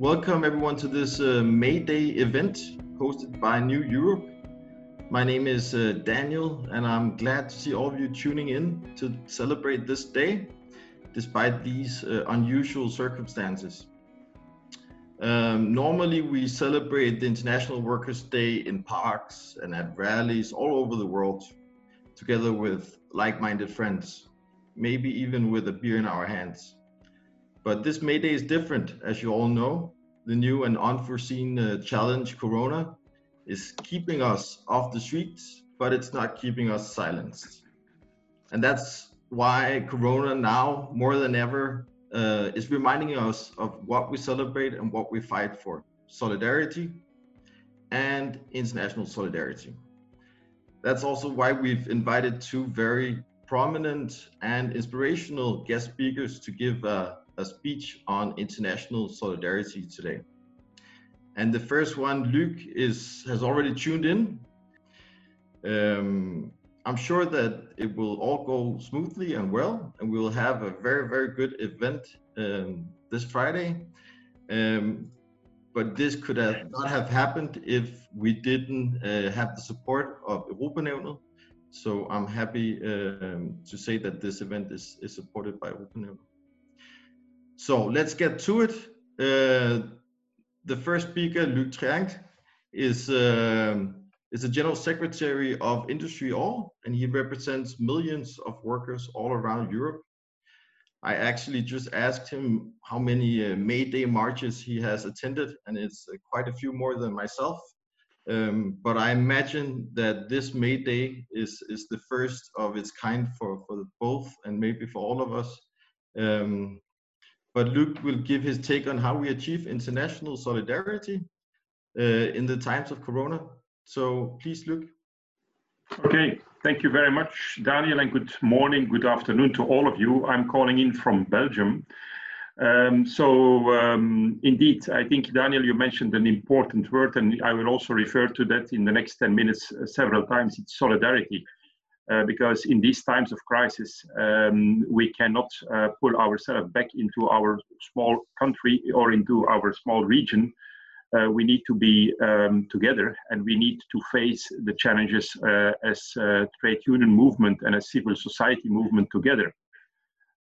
welcome everyone to this uh, May Day event hosted by New Europe. My name is uh, Daniel, and I'm glad to see all of you tuning in to celebrate this day despite these uh, unusual circumstances. Um, normally, we celebrate the International Workers' Day in parks and at rallies all over the world, together with like minded friends, maybe even with a beer in our hands. But this May Day is different, as you all know. The new and unforeseen uh, challenge, Corona, is keeping us off the streets, but it's not keeping us silenced. And that's why Corona now, more than ever, uh, is reminding us of what we celebrate and what we fight for solidarity and international solidarity. That's also why we've invited two very prominent and inspirational guest speakers to give uh, a speech on international solidarity today. And the first one, Luc, is has already tuned in. Um, I'm sure that it will all go smoothly and well, and we will have a very, very good event um, this Friday. Um, but this could have not have happened if we didn't uh, have the support of Europanævnet. So I'm happy um, to say that this event is, is supported by Europanævnet. So let's get to it. Uh, the first speaker, Luc Triangle, is um, is the general secretary of IndustriAll, and he represents millions of workers all around Europe. I actually just asked him how many uh, May Day marches he has attended, and it's uh, quite a few more than myself. Um, but I imagine that this May Day is is the first of its kind for for both, and maybe for all of us. Um, but Luc will give his take on how we achieve international solidarity uh, in the times of Corona. So please, Luc. Okay, thank you very much, Daniel, and good morning, good afternoon to all of you. I'm calling in from Belgium. Um, so um, indeed, I think Daniel, you mentioned an important word, and I will also refer to that in the next 10 minutes uh, several times. It's solidarity. Uh, because in these times of crisis, um, we cannot uh, pull ourselves back into our small country or into our small region. Uh, we need to be um, together and we need to face the challenges uh, as trade union movement and a civil society movement together.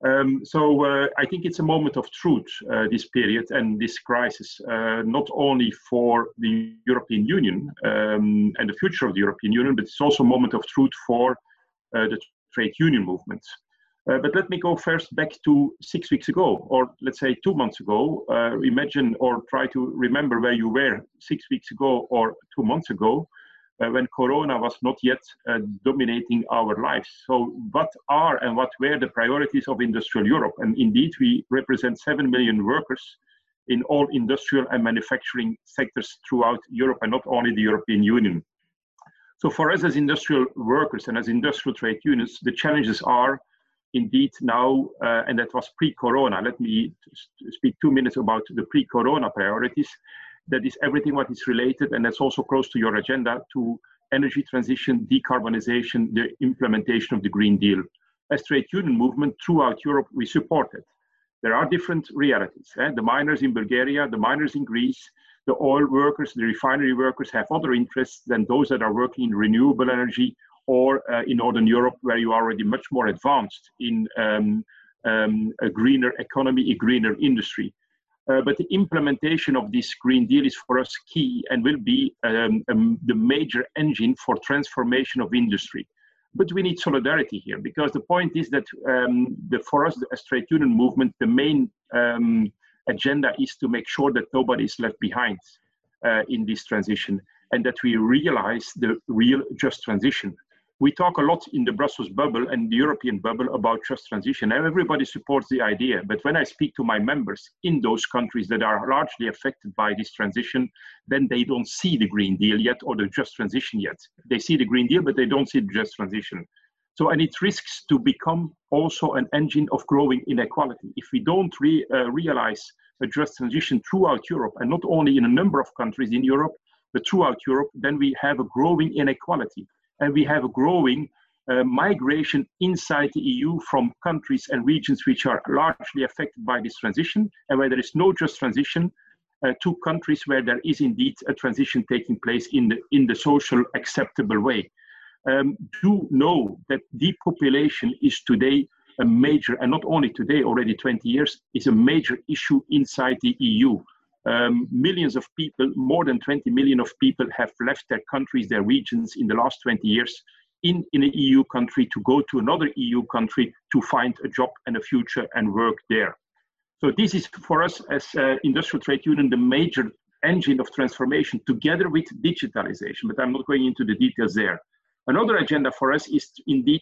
Um, so uh, I think it's a moment of truth, uh, this period and this crisis, uh, not only for the European Union um, and the future of the European Union, but it's also a moment of truth for uh, the trade union movement. Uh, but let me go first back to six weeks ago, or let's say two months ago. Uh, imagine or try to remember where you were six weeks ago or two months ago uh, when Corona was not yet uh, dominating our lives. So, what are and what were the priorities of IndustriAll Europe? And indeed, we represent 7 million workers in all industrial and manufacturing sectors throughout Europe and not only the European Union. So for us as industrial workers and as industrial trade unions, the challenges are indeed now, uh, and that was pre-corona. Let me speak two minutes about the pre-corona priorities. That is everything what is related, and that's also close to your agenda, to energy transition, decarbonization, the implementation of the Green Deal. As trade union movement throughout Europe, we support it. There are different realities. Eh? The miners in Bulgaria, the miners in Greece, the oil workers, the refinery workers have other interests than those that are working in renewable energy or uh, in Northern Europe, where you are already much more advanced in um, um, a greener economy, a greener industry. Uh, but the implementation of this Green Deal is for us key and will be um, um the major engine for transformation of industry. But we need solidarity here because the point is that um, the, for us, the union movement, the main um, agenda is to make sure that nobody is left behind uh, in this transition and that we realize the real just transition. We talk a lot in the Brussels bubble and the European bubble about just transition, everybody supports the idea. But when I speak to my members in those countries that are largely affected by this transition, then they don't see the Green Deal yet or the just transition yet. They see the Green Deal, but they don't see the just transition. So, and it risks to become also an engine of growing inequality. If we don't re, uh, realize a just transition throughout Europe, and not only in a number of countries in Europe, but throughout Europe, then we have a growing inequality. And we have a growing uh, migration inside the EU from countries and regions which are largely affected by this transition, and where there is no just transition, uh, to countries where there is indeed a transition taking place in the, in the social acceptable way. Um, do know that depopulation is today a major, and not only today, already 20 years, is a major issue inside the EU. Um, millions of people, more than 20 million of people, have left their countries, their regions in the last 20 years in, in an EU country to go to another EU country to find a job and a future and work there. So this is for us as uh, industrial trade union the major engine of transformation together with digitalization, but I'm not going into the details there. Another agenda for us is indeed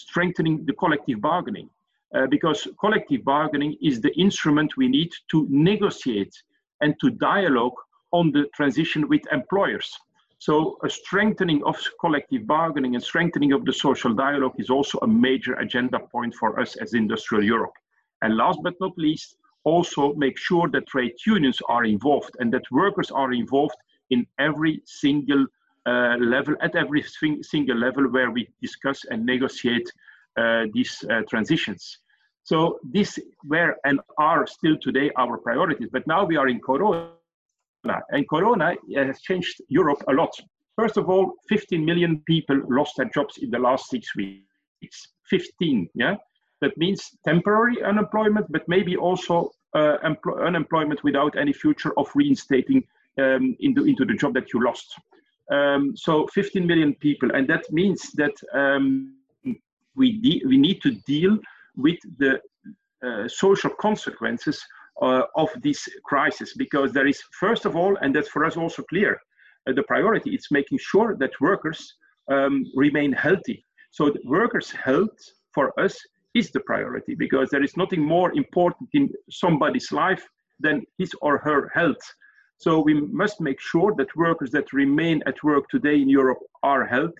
strengthening the collective bargaining uh, because collective bargaining is the instrument we need to negotiate and to dialogue on the transition with employers. So a strengthening of collective bargaining and strengthening of the social dialogue is also a major agenda point for us as IndustriAll Europe. And last but not least, also make sure that trade unions are involved and that workers are involved in every single uh, level, at every single level where we discuss and negotiate uh, these uh, transitions. So this were and are still today our priorities. But now we are in Corona, and Corona has changed Europe a lot. First of all, 15 million people lost their jobs in the last six weeks. 15, yeah? That means temporary unemployment, but maybe also uh, unemployment without any future of reinstating um, into, into the job that you lost. Um, so 15 million people, and that means that um, we, we need to deal with the uh, social consequences uh, of this crisis because there is, first of all, and that's for us also clear, uh, the priority is making sure that workers um, remain healthy. So workers' health for us is the priority because there is nothing more important in somebody's life than his or her health. So we must make sure that workers that remain at work today in Europe are health,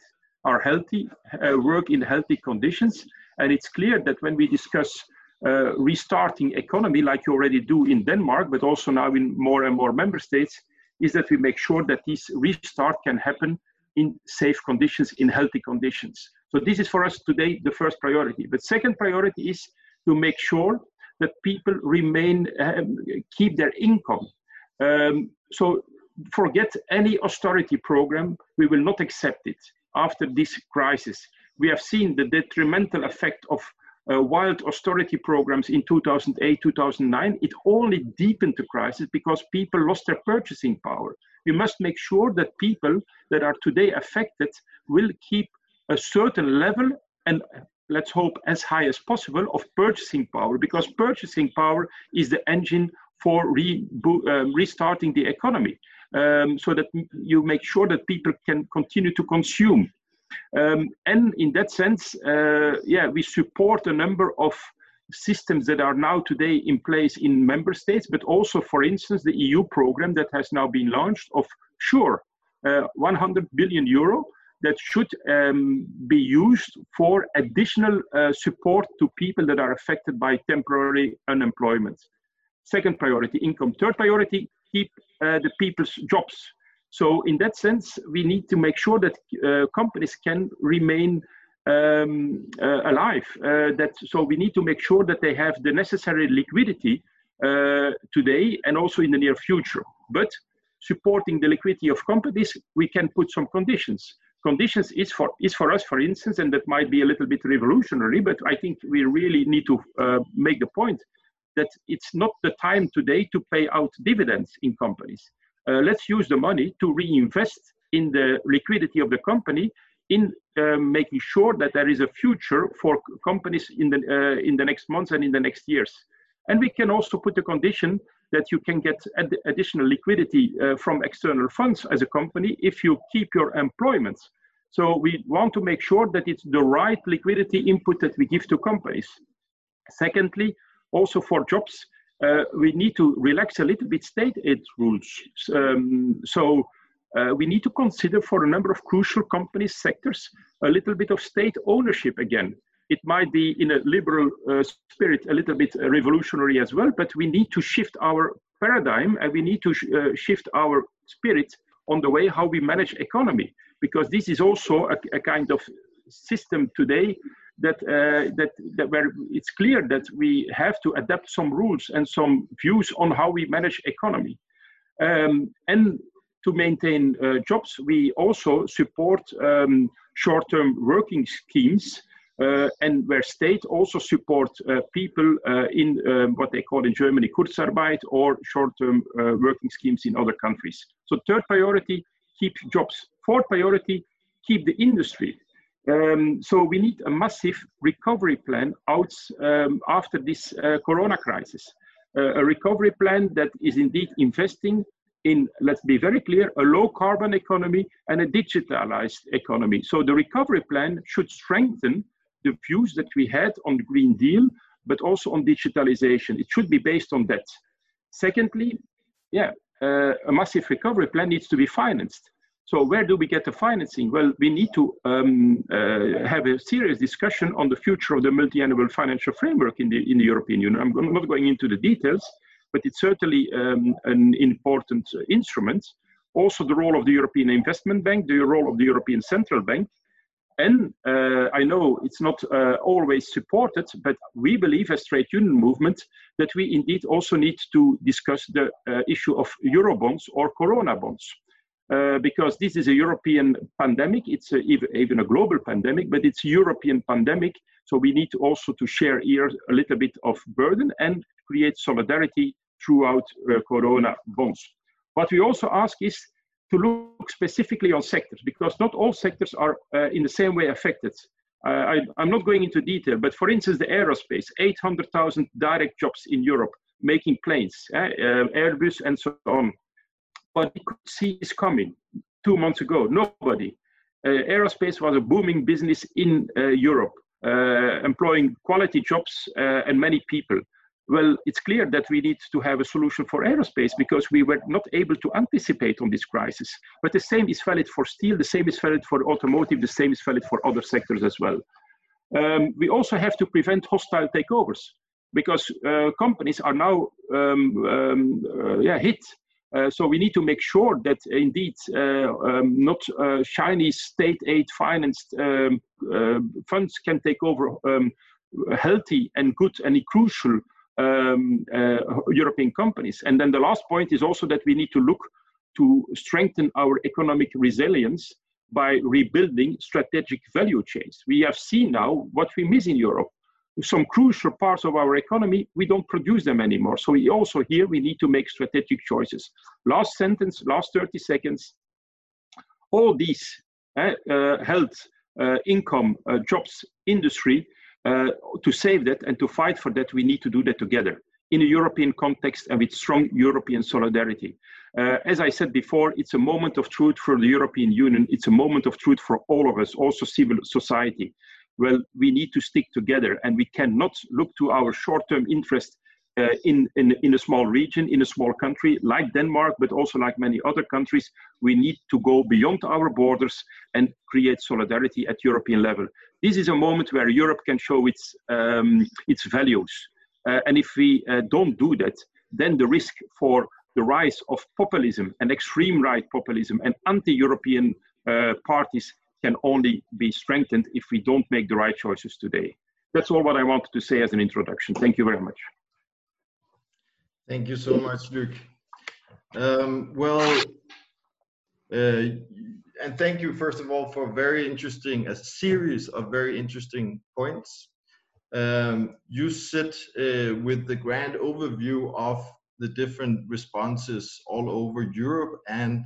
are healthy, uh, work in healthy conditions. And it's clear that when we discuss uh, restarting economy, like you already do in Denmark, but also now in more and more member states, is that we make sure that this restart can happen in safe conditions, in healthy conditions. So this is for us today the first priority. But second priority is to make sure that people remain, um, keep their income. Um, so forget any austerity program. We will not accept it after this crisis. We have seen the detrimental effect of uh, wild austerity programs in 2008, 2009. It only deepened the crisis because people lost their purchasing power. We must make sure that people that are today affected will keep a certain level and let's hope as high as possible of purchasing power because purchasing power is the engine for re um, restarting the economy um, so that you make sure that people can continue to consume. Um, and in that sense, uh, yeah, we support a number of systems that are now today in place in member states, but also, for instance, the EU program that has now been launched of SURE, uh, 100 billion euro that should um, be used for additional uh, support to people that are affected by temporary unemployment. Second priority, income. Third priority, keep uh, the people's jobs. So in that sense, we need to make sure that uh, companies can remain um, uh, alive. Uh, that so we need to make sure that they have the necessary liquidity uh, today and also in the near future. But supporting the liquidity of companies, we can put some conditions. Conditions is for is for us, for instance, and that might be a little bit revolutionary, but I think we really need to uh, make the point that it's not the time today to pay out dividends in companies. Uh, let's use the money to reinvest in the liquidity of the company in uh, making sure that there is a future for companies in the, uh, in the next months and in the next years. And we can also put a condition that you can get ad additional liquidity uh, from external funds as a company if you keep your employment. So we want to make sure that it's the right liquidity input that we give to companies. Secondly, also for jobs, uh, we need to relax a little bit state aid rules. Um, so uh, we need to consider for a number of crucial companies sectors a little bit of state ownership again. It might be in a liberal uh, spirit a little bit revolutionary as well, but we need to shift our paradigm and we need to sh uh, shift our spirit on the way how we manage economy because this is also a, a kind of system today that, uh, that, that where it's clear that we have to adapt some rules and some views on how we manage economy. Um, and to maintain uh, jobs, we also support um, short-term working schemes uh, and where state also support uh, people uh, in um, what they call in Germany Kurzarbeit or short-term uh, working schemes in other countries. So third priority, keep jobs. Fourth priority, keep the industry. Um, so we need a massive recovery plan out um, after this uh, corona crisis. Uh, a recovery plan that is indeed investing in, let's be very clear, a low carbon economy and a digitalized economy. So the recovery plan should strengthen the views that we had on the Green Deal, but also on digitalization. It should be based on that. Secondly, yeah, uh, a massive recovery plan needs to be financed. So where do we get the financing? Well, we need to um, uh, have a serious discussion on the future of the multi-annual financial framework in the, in the European Union. I'm not going into the details, but it's certainly um, an important instrument. Also the role of the European Investment Bank, the role of the European Central Bank. And uh, I know it's not uh, always supported, but we believe as trade union movement that we indeed also need to discuss the uh, issue of Eurobonds or Corona bonds. Uh, because this is a European pandemic. It's a, even a global pandemic, but it's a European pandemic. So we need also to share here a little bit of burden and create solidarity throughout uh, Corona bonds. What we also ask is to look specifically on sectors, because not all sectors are uh, in the same way affected. Uh, I, am not going into detail, but for instance, the aerospace, 800,000 direct jobs in Europe making planes, eh, uh, Airbus and so on we could see this coming two months ago. Nobody. Uh, aerospace was a booming business in uh, Europe, uh, employing quality jobs uh, and many people. Well, it's clear that we need to have a solution for aerospace because we were not able to anticipate on this crisis. But the same is valid for steel, the same is valid for automotive, the same is valid for other sectors as well. Um, we also have to prevent hostile takeovers because uh, companies are now um, um, uh, yeah, hit so we need to make sure that indeed uh, um, not uh, Chinese state aid financed um, uh, funds can take over um, healthy and good and crucial um, uh, European companies. And then the last point is also that we need to look to strengthen our economic resilience by rebuilding strategic value chains. We have seen now what we miss in Europe some crucial parts of our economy, we don't produce them anymore. So we also here, we need to make strategic choices. Last sentence, last 30 seconds. All these uh, uh, health, uh, income, uh, jobs, industry, uh, to save that and to fight for that, we need to do that together in a European context and with strong European solidarity. Uh, as I said before, it's a moment of truth for the European Union. It's a moment of truth for all of us, also civil society well, we need to stick together and we cannot look to our short-term interest uh, in, in, in a small region, in a small country like Denmark, but also like many other countries, we need to go beyond our borders and create solidarity at European level. This is a moment where Europe can show its, um, its values. Uh, and if we uh, don't do that, then the risk for the rise of populism and extreme right populism and anti-European uh, parties can only be strengthened if we don't make the right choices today. That's all what I wanted to say as an introduction. Thank you very much. Thank you so much, Luc. Um, well, uh, and thank you first of all for very interesting, a series of very interesting points. Um, you sit uh, with the grand overview of the different responses all over Europe and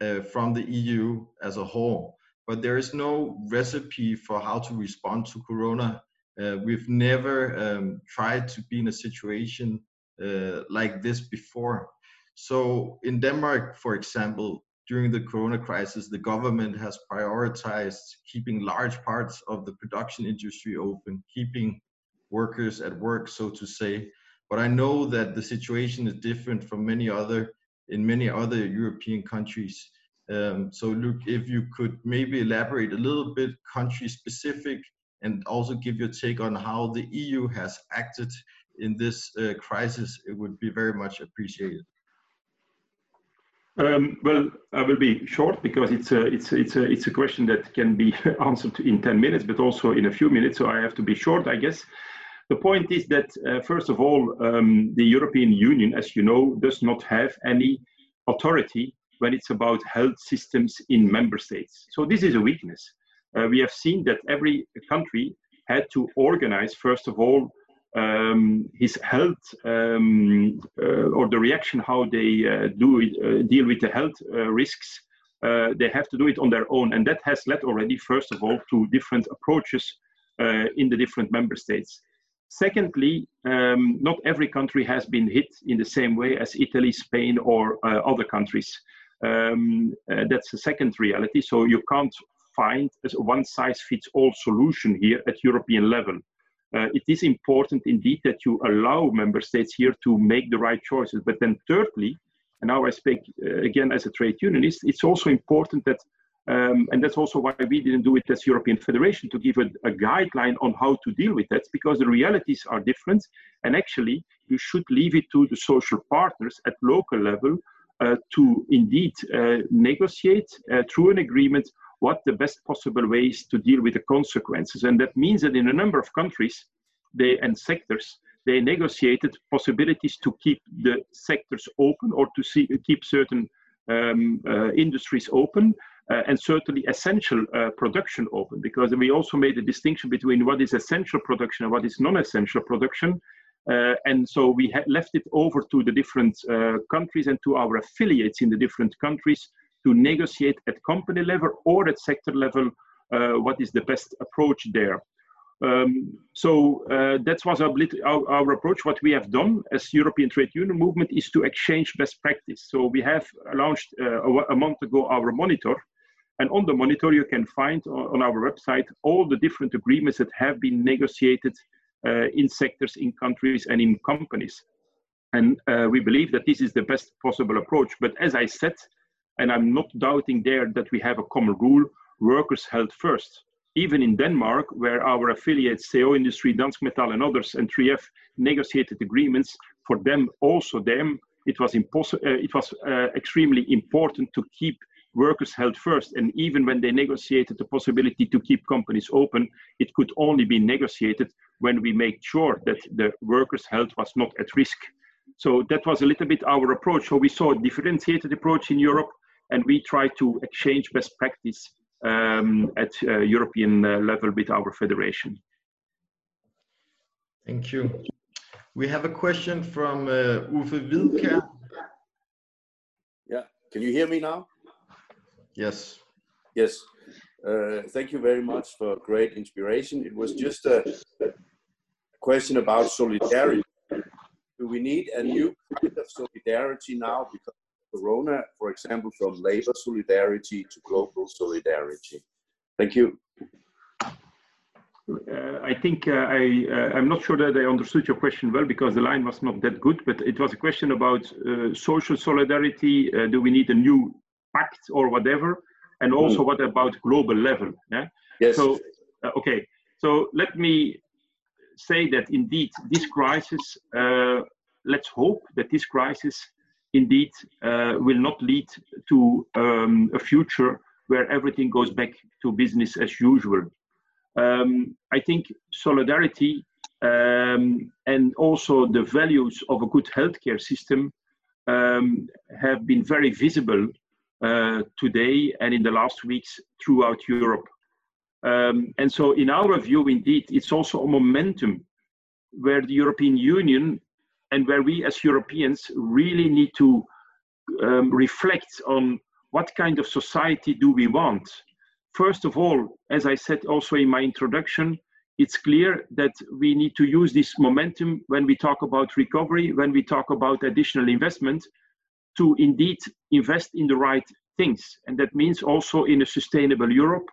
uh, from the EU as a whole but there is no recipe for how to respond to corona. Uh, we've never um, tried to be in a situation uh, like this before. So in Denmark, for example, during the corona crisis, the government has prioritized keeping large parts of the production industry open, keeping workers at work, so to say. But I know that the situation is different from many other in many other European countries. Um, so Luc, if you could maybe elaborate a little bit country specific and also give your take on how the EU has acted in this uh, crisis, it would be very much appreciated. Um, well, I will be short because it's a, it's, it's, a, it's a question that can be answered in 10 minutes, but also in a few minutes, so I have to be short, I guess. The point is that, uh, first of all, um, the European Union, as you know, does not have any authority when it's about health systems in member states. So this is a weakness. Uh, we have seen that every country had to organize, first of all, um, his health um, uh, or the reaction how they uh, do it, uh, deal with the health uh, risks. Uh, they have to do it on their own, and that has led already, first of all, to different approaches in the different member states. Secondly, um, not every country has been hit in the same way as Italy, Spain, or other countries. Um, that's the second reality. So you can't find a one size fits all solution here at European level. Uh, it is important indeed that you allow member states here to make the right choices. But then, thirdly, and now I speak uh, again as a trade unionist, it's also important that, um, and that's also why we didn't do it as European Federation to give a, a, guideline on how to deal with that, because the realities are different. And actually, you should leave it to the social partners at local level uh, to indeed uh, negotiate uh, through an agreement what the best possible ways to deal with the consequences. And that means that in a number of countries they, and sectors, they negotiated possibilities to keep the sectors open or to see, keep certain um, uh, industries open uh, and certainly essential uh, production open because we also made a distinction between what is essential production and what is non-essential production. Uh, and so we left it over to the different uh, countries and to our affiliates in the different countries to negotiate at company level or at sector level uh, what is the best approach there. Um, so uh, that was our, our, our, approach. What we have done as European Trade Union Movement is to exchange best practice. So we have launched uh, a, a, month ago our monitor, and on the monitor you can find on, our website all the different agreements that have been negotiated in sectors, in countries, and in companies. And uh, we believe that this is the best possible approach. But as I said, and I'm not doubting there that we have a common rule workers held first. Even in Denmark, where our affiliates, CO Industry, Dansk Metal, and others, and 3F negotiated agreements, for them, also them, it was, impossible. Uh, it was uh, extremely important to keep workers held first. And even when they negotiated the possibility to keep companies open, it could only be negotiated when we made sure that the workers' health was not at risk. So that was a little bit our approach. So we saw a differentiated approach in Europe and we try to exchange best practice um, at uh, European uh, level with our federation. Thank you. We have a question from uh, Uffe Wilker. Yeah, can you hear me now? Yes. Yes. Uh, thank you very much for great inspiration. It was just a question about solidarity. Do we need a new kind of solidarity now because Corona, for example, from labor solidarity to global solidarity? Thank you. Uh, I think uh, I, uh, I'm not sure that I understood your question well because the line was not that good, but it was a question about uh, social solidarity. Uh, do we need a new pact or whatever? And also, mm. what about global level? Yeah. Yes. So, uh, okay. So let me say that indeed this crisis. let's hope that this crisis indeed uh, will not lead to um, a future where everything goes back to business as usual. Um, I think solidarity um, and also the values of a good healthcare system um, have been very visible uh, today and in the last weeks throughout Europe. Um, and so, in our view, indeed, it's also a momentum where the European Union and where we as Europeans really need to um, reflect on what kind of society do we want. First of all, as I said also in my introduction, it's clear that we need to use this momentum when we talk about recovery, when we talk about additional investment, to indeed invest in the right things. And that means also in a sustainable Europe,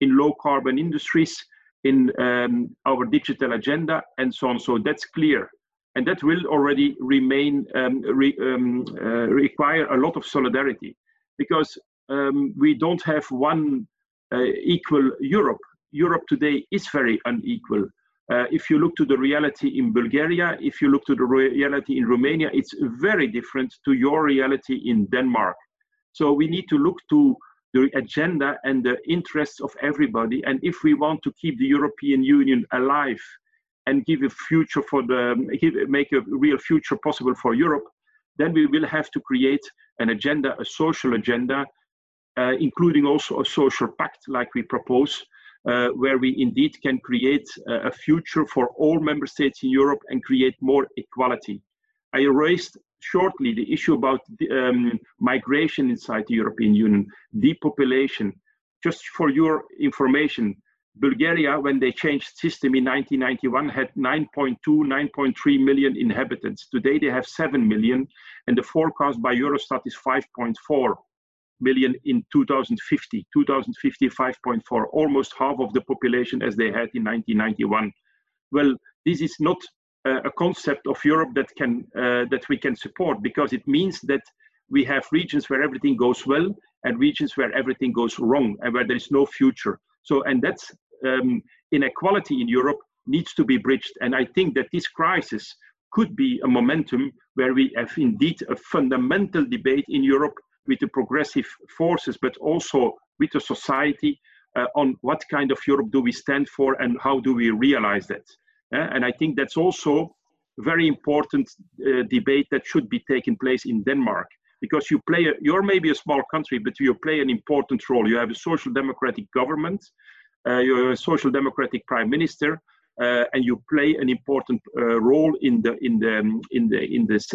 in low carbon industries, in um, our digital agenda, and so on. So that's clear and that will already remain um, re, um, uh, require a lot of solidarity because um, we don't have one uh, equal Europe. Europe today is very unequal. Uh, if you look to the reality in Bulgaria, if you look to the reality in Romania, it's very different to your reality in Denmark. So we need to look to the agenda and the interests of everybody. And if we want to keep the European Union alive and give a future for the give, make a real future possible for Europe, then we will have to create an agenda, a social agenda, uh, including also a social pact like we propose, uh, where we indeed can create a, a future for all member states in Europe and create more equality. I raised shortly the issue about um, migration inside the European Union, depopulation. Just for your information, Bulgaria, when they changed system in 1991, had 9.2, 9.3 million inhabitants. Today they have 7 million, and the forecast by Eurostat is 5.4 million in 2050. 2050, 5.4, almost half of the population as they had in 1991. Well, this is not a concept of Europe that can uh, that we can support because it means that we have regions where everything goes well and regions where everything goes wrong and where there is no future. So, and that's um, inequality in Europe needs to be bridged. And I think that this crisis could be a momentum where we have indeed a fundamental debate in Europe with the progressive forces, but also with the society uh, on what kind of Europe do we stand for and how do we realize that. Uh, and I think that's also a very important uh, debate that should be taking place in Denmark because you play, a, you're maybe a small country, but you play an important role. You have a social democratic government, uh, you're a social democratic prime minister, uh, and you play an important uh, role in the in the in the in this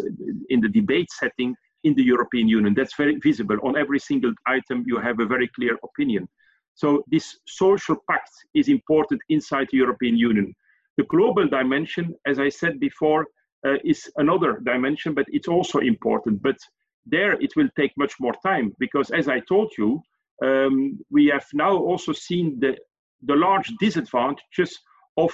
in the debate setting in the European Union. That's very visible. On every single item, you have a very clear opinion. So this social pact is important inside the European Union. The global dimension, as I said before, uh, is another dimension, but it's also important. But there it will take much more time because, as I told you, um, we have now also seen the, the large disadvantages of,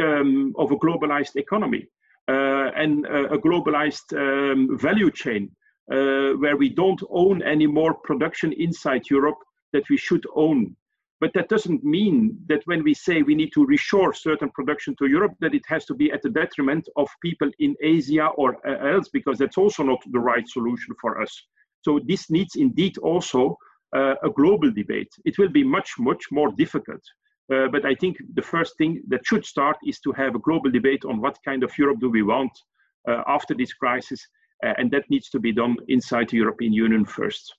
um, of a globalized economy uh, and uh, a globalized um, value chain uh, where we don't own any more production inside Europe that we should own. But that doesn't mean that when we say we need to reshore certain production to Europe, that it has to be at the detriment of people in Asia or uh, else, because that's also not the right solution for us. So this needs indeed also uh, a global debate. It will be much, much more difficult. Uh, but I think the first thing that should start is to have a global debate on what kind of Europe do we want uh, after this crisis uh, and that needs to be done inside the European Union first.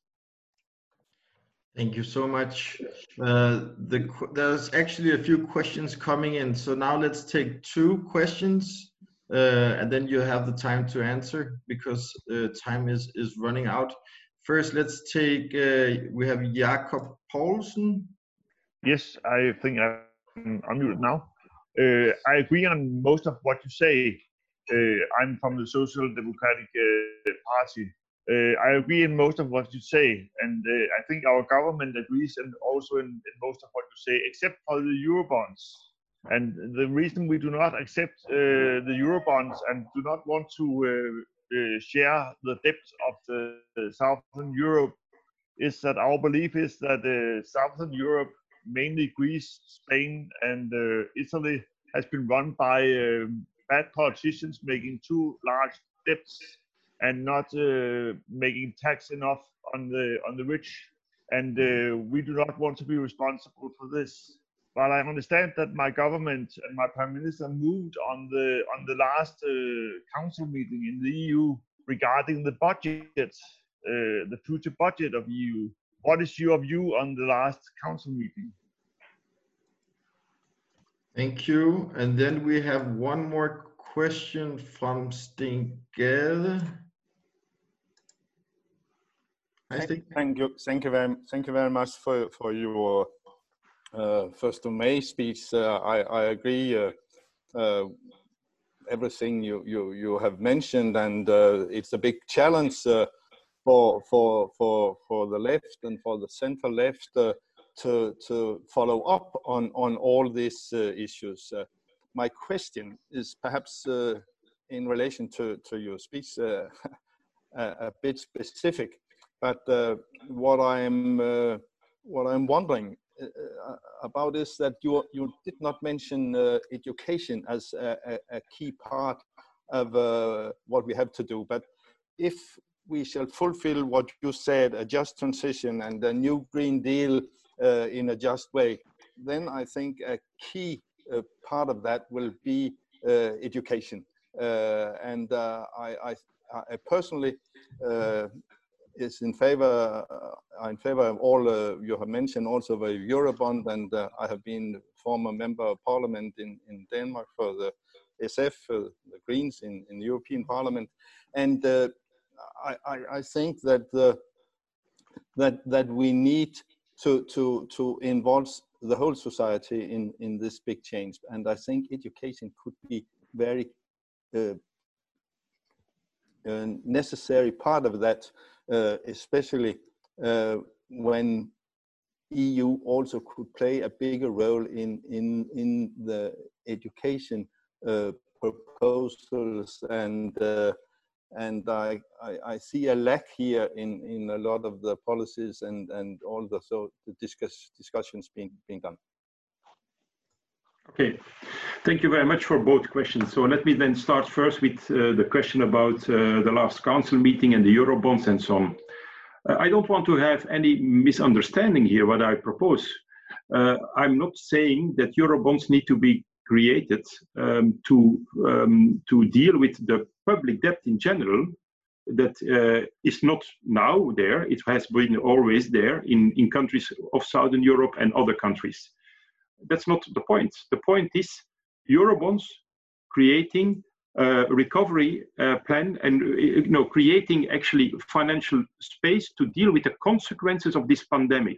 Thank you so much. Uh, the, there's actually a few questions coming in. So now let's take two questions uh, and then you have the time to answer because uh, time is, is running out. First, let's take, uh, we have Jakob Paulsen. Yes, I think I'm unmuted now. Uh, I agree on most of what you say. Uh, I'm from the Social Democratic Party. Uh, I agree in most of what you say, and I think our government agrees, and also in, in, most of what you say, except for the Eurobonds. And the reason we do not accept the Eurobonds and do not want to uh, share the debt of the, the, Southern Europe is that our belief is that uh, Southern Europe, mainly Greece, Spain, and uh, Italy, has been run by um, bad politicians making too large debts and not uh, making tax enough on the on the rich, and uh, we do not want to be responsible for this. But I understand that my government and my prime minister moved on the on the last uh, council meeting in the EU regarding the budget, the future budget of EU. What is your view on the last council meeting? Thank you. And then we have one more question from Stingel. Thank you. Thank you very, thank you very much for, for your uh, first of May speech. Uh, I, I agree uh, uh everything you, you, you have mentioned, and uh, it's a big challenge uh, for, for, for, for the left and for the center left to, to follow up on, on all these uh, issues. Uh, my question is perhaps uh, in relation to, to your speech a, a, bit specific, but what I'm what I'm wondering uh, about is that you you did not mention uh, education as a, a, a, key part of uh, what we have to do. But if we shall fulfill what you said, a just transition and a new Green Deal uh, in a just way, then I think a key uh, part of that will be uh, education. and I, I, I personally uh, is in favor uh, in favor of all uh, you have mentioned also the Eurobond and uh, I have been former member of parliament in, in Denmark for the SF, uh, the Greens in, in the European Parliament. And uh, I, I, I, think that the, that that we need to to to involve the whole society in in this big change. And I think education could be very uh, necessary part of that, uh, especially uh, when EU also could play a bigger role in in in the education uh, proposals and uh, and I, I, I see a lack here in in a lot of the policies and and all the so the discuss discussions being being done. Okay, thank you very much for both questions. So let me then start first with uh, the question about uh, the last council meeting and the Eurobonds and so on. Uh, I don't want to have any misunderstanding here what I propose. Uh, I'm not saying that Eurobonds need to be created um, to, um, to deal with the public debt in general that uh, is not now there, it has been always there in, in countries of Southern Europe and other countries that's not the point. The point is Eurobonds creating a recovery uh, plan and uh, you know creating actually financial space to deal with the consequences of this pandemic.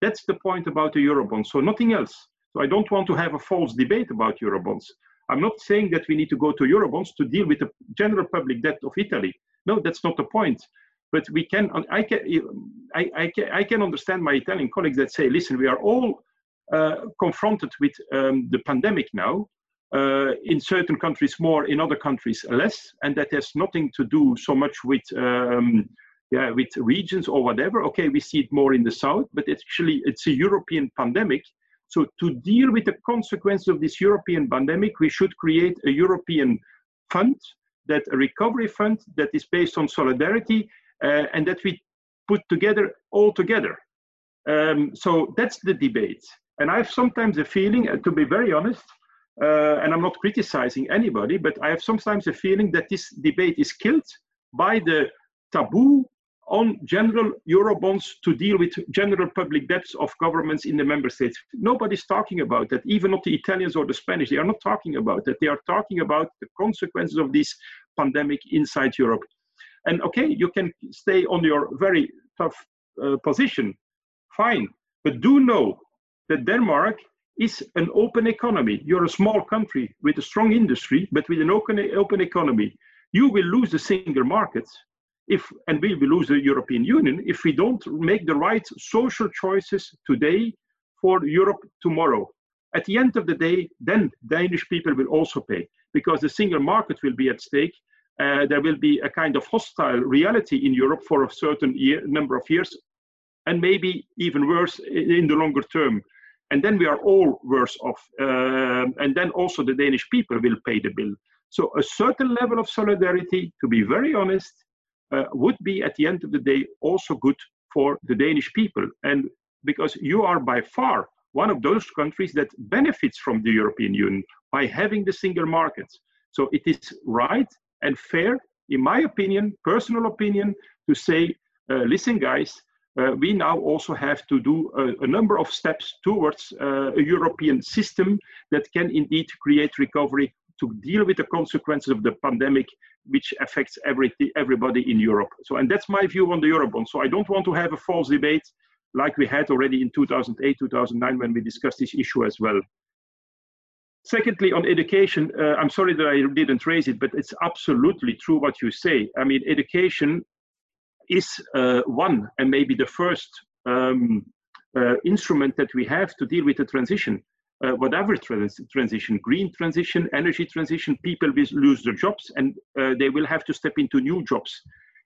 That's the point about the Eurobonds. So nothing else. So I don't want to have a false debate about Eurobonds. I'm not saying that we need to go to Eurobonds to deal with the general public debt of Italy. No, that's not the point. But we can, I can, I, I can, I can understand my Italian colleagues that say, listen, we are all confronted with um, the pandemic now. Uh, in certain countries more, in other countries less, and that has nothing to do so much with um, yeah, with regions or whatever. Okay, we see it more in the south, but actually it's a European pandemic. So to deal with the consequences of this European pandemic, we should create a European fund, that a recovery fund that is based on solidarity, uh, and that we put together all together. Um, so that's the debate. And I have sometimes a feeling, to be very honest, uh, and I'm not criticizing anybody, but I have sometimes a feeling that this debate is killed by the taboo on general Eurobonds to deal with general public debts of governments in the member states. Nobody's talking about that, even not the Italians or the Spanish. They are not talking about that. They are talking about the consequences of this pandemic inside Europe. And okay, you can stay on your very tough uh, position, fine. But do know that Denmark is an open economy. You're a small country with a strong industry, but with an open, open economy. You will lose the single market if, and we will lose the European Union if we don't make the right social choices today for Europe tomorrow. At the end of the day, then Danish people will also pay because the single market will be at stake. Uh, there will be a kind of hostile reality in Europe for a certain year, number of years, and maybe even worse in the longer term and then we are all worse off. Uh, and then also the Danish people will pay the bill. So a certain level of solidarity, to be very honest, uh, would be at the end of the day also good for the Danish people. And because you are by far one of those countries that benefits from the European Union by having the single market. So it is right and fair, in my opinion, personal opinion, to say, uh, listen, guys, uh, we now also have to do a, a number of steps towards uh, a European system that can indeed create recovery to deal with the consequences of the pandemic, which affects every, everybody in Europe. So, and that's my view on the Eurobond. So I don't want to have a false debate like we had already in 2008, 2009 when we discussed this issue as well. Secondly, on education, uh, I'm sorry that I didn't raise it, but it's absolutely true what you say. I mean, education is uh, one and maybe the first um, uh, instrument that we have to deal with the transition. Uh, whatever trans transition, green transition, energy transition, people will lose their jobs and uh, they will have to step into new jobs.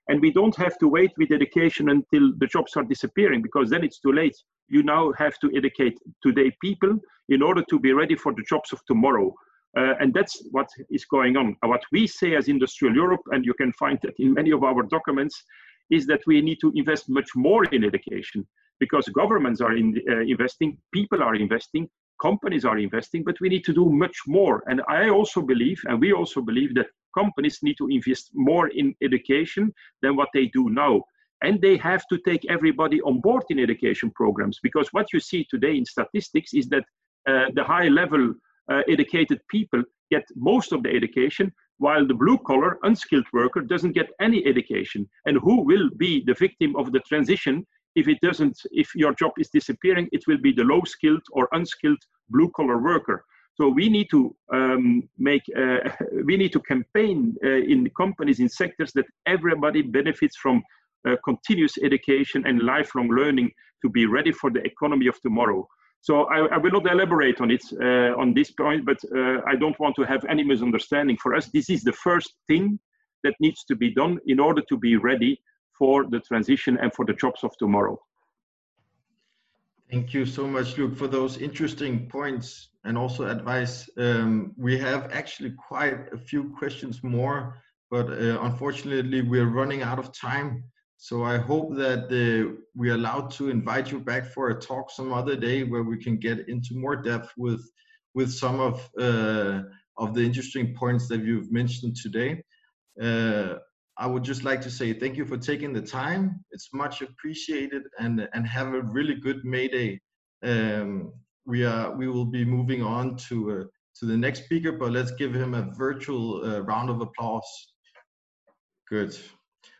And we don't have to wait with education until the jobs are disappearing because then it's too late. You now have to educate today people in order to be ready for the jobs of tomorrow. Uh, and that's what is going on. What we say as IndustriAll Europe, and you can find that in many of our documents, is that we need to invest much more in education because governments are in, uh, investing, people are investing, companies are investing, but we need to do much more. And I also believe, and we also believe that companies need to invest more in education than what they do now. And they have to take everybody on board in education programs because what you see today in statistics is that uh, the high level uh, educated people get most of the education, while the blue collar unskilled worker doesn't get any education. And who will be the victim of the transition if it doesn't, if your job is disappearing, it will be the low skilled or unskilled blue collar worker. So we need to um, make, uh, we need to campaign uh, in companies in sectors that everybody benefits from uh, continuous education and lifelong learning to be ready for the economy of tomorrow. So I, I will not elaborate on it uh, on this point, but uh, I don't want to have any misunderstanding. For us, this is the first thing that needs to be done in order to be ready for the transition and for the jobs of tomorrow. Thank you so much, Luc, for those interesting points and also advice. Um, we have actually quite a few questions more, but uh, unfortunately, we're running out of time. So I hope that uh, we're allowed to invite you back for a talk some other day where we can get into more depth with with some of uh, of the interesting points that you've mentioned today. Uh, I would just like to say thank you for taking the time. It's much appreciated, and and have a really good May Day. Um, we are we will be moving on to uh, to the next speaker, but let's give him a virtual uh, round of applause. Good.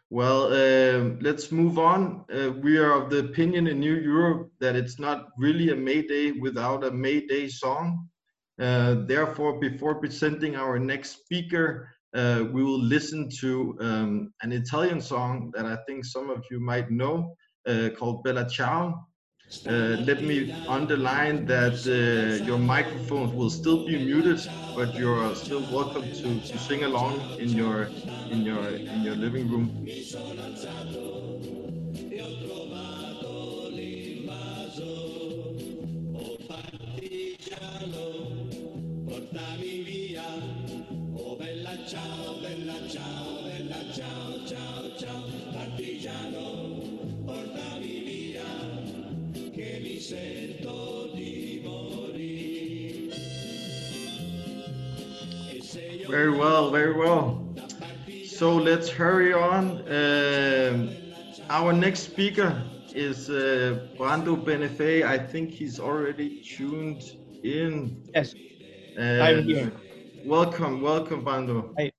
Well, uh, let's move on. Uh, we are of the opinion in New Europe that it's not really a May Day without a May Day song. Uh, therefore, before presenting our next speaker, uh, we will listen to um, an Italian song that I think some of you might know uh, called Bella Ciao. Uh, let me underline that uh, your microphones will still be muted, but you're still welcome to, to sing along in your in your in your living room. Very well, very well. So let's hurry on. Um, our next speaker is uh, Brando Benifei. I think he's already tuned in. Yes, I'm here. Welcome, welcome, Brando. Hi.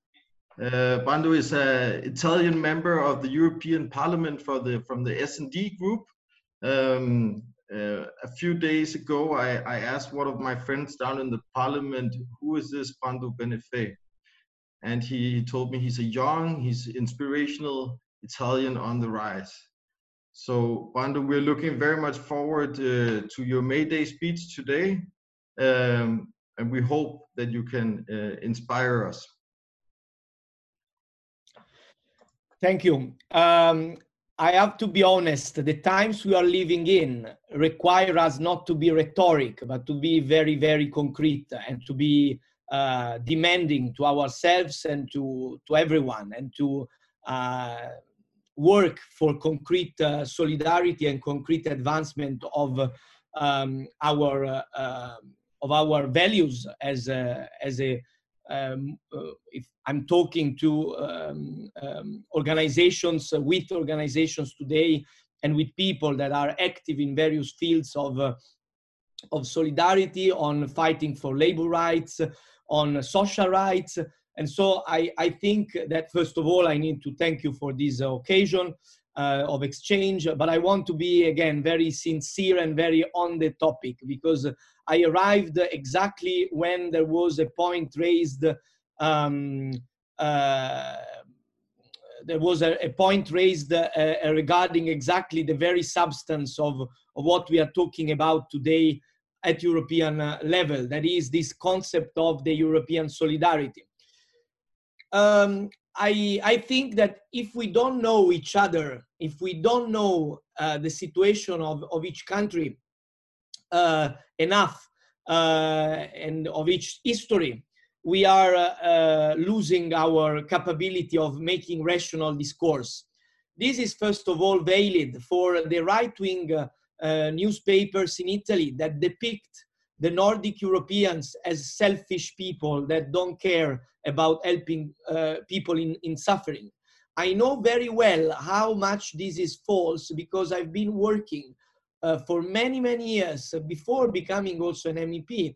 Uh, Brando is an Italian member of the European Parliament for the from the S&D group. Um, uh, a few days ago, I, I, asked one of my friends down in the parliament, who is this Brando Benifei? And he told me he's a young, he's inspirational Italian on the rise. So, Brando, we're looking very much forward uh, to your May Day speech today. Um, and we hope that you can uh, inspire us. Thank you. Um, I have to be honest, the times we are living in require us not to be rhetoric, but to be very, very concrete and to be uh, demanding to ourselves and to, to everyone and to uh, work for concrete uh, solidarity and concrete advancement of um, our uh, um, of our values as a, as a um, uh, if I'm talking to um, um, organizations, uh, with organizations today, and with people that are active in various fields of, uh, of solidarity, on fighting for labor rights, on social rights. And so I, I think that first of all, I need to thank you for this occasion uh, of exchange, but I want to be again very sincere and very on the topic because I arrived exactly when there was a point raised. Um, uh, there was a, a point raised uh, uh, regarding exactly the very substance of, of what we are talking about today at European uh, level. That is this concept of the European solidarity. Um, I, I think that if we don't know each other, if we don't know uh, the situation of, of each country uh, enough uh, and of each history, we are uh, uh, losing our capability of making rational discourse. This is first of all valid for the right-wing uh, newspapers in Italy that depict the Nordic Europeans as selfish people that don't care about helping uh, people in, in suffering. I know very well how much this is false because I've been working uh, for many, many years before becoming also an MEP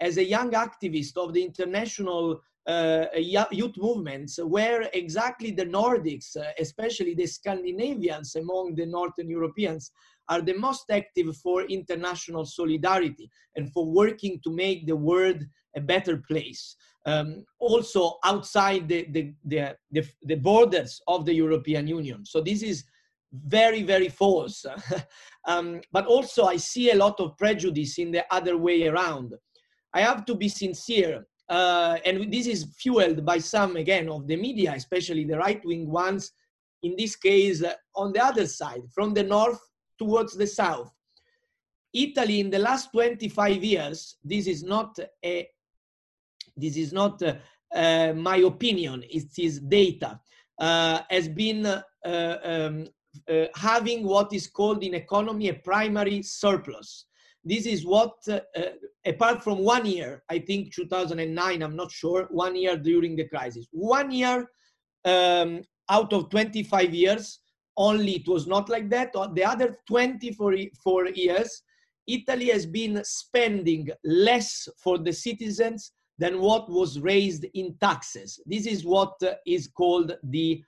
as a young activist of the international uh, youth movements where exactly the Nordics, uh, especially the Scandinavians among the Northern Europeans, are the most active for international solidarity and for working to make the world a better place. Um, also outside the, the, the, the, the borders of the European Union. So this is very, very false. um, but also I see a lot of prejudice in the other way around. I have to be sincere uh, and this is fueled by some, again, of the media, especially the right-wing ones, in this case, uh, on the other side, from the north towards the south. Italy in the last 25 years, this is not a, this is not uh, uh, my opinion, it is data, uh, has been uh, um, having what is called in economy a primary surplus this is what, uh, uh, apart from one year, I think 2009, I'm not sure, one year during the crisis, one year um, out of 25 years, only it was not like that. The other 24 years, Italy has been spending less for the citizens than what was raised in taxes. This is what uh, called the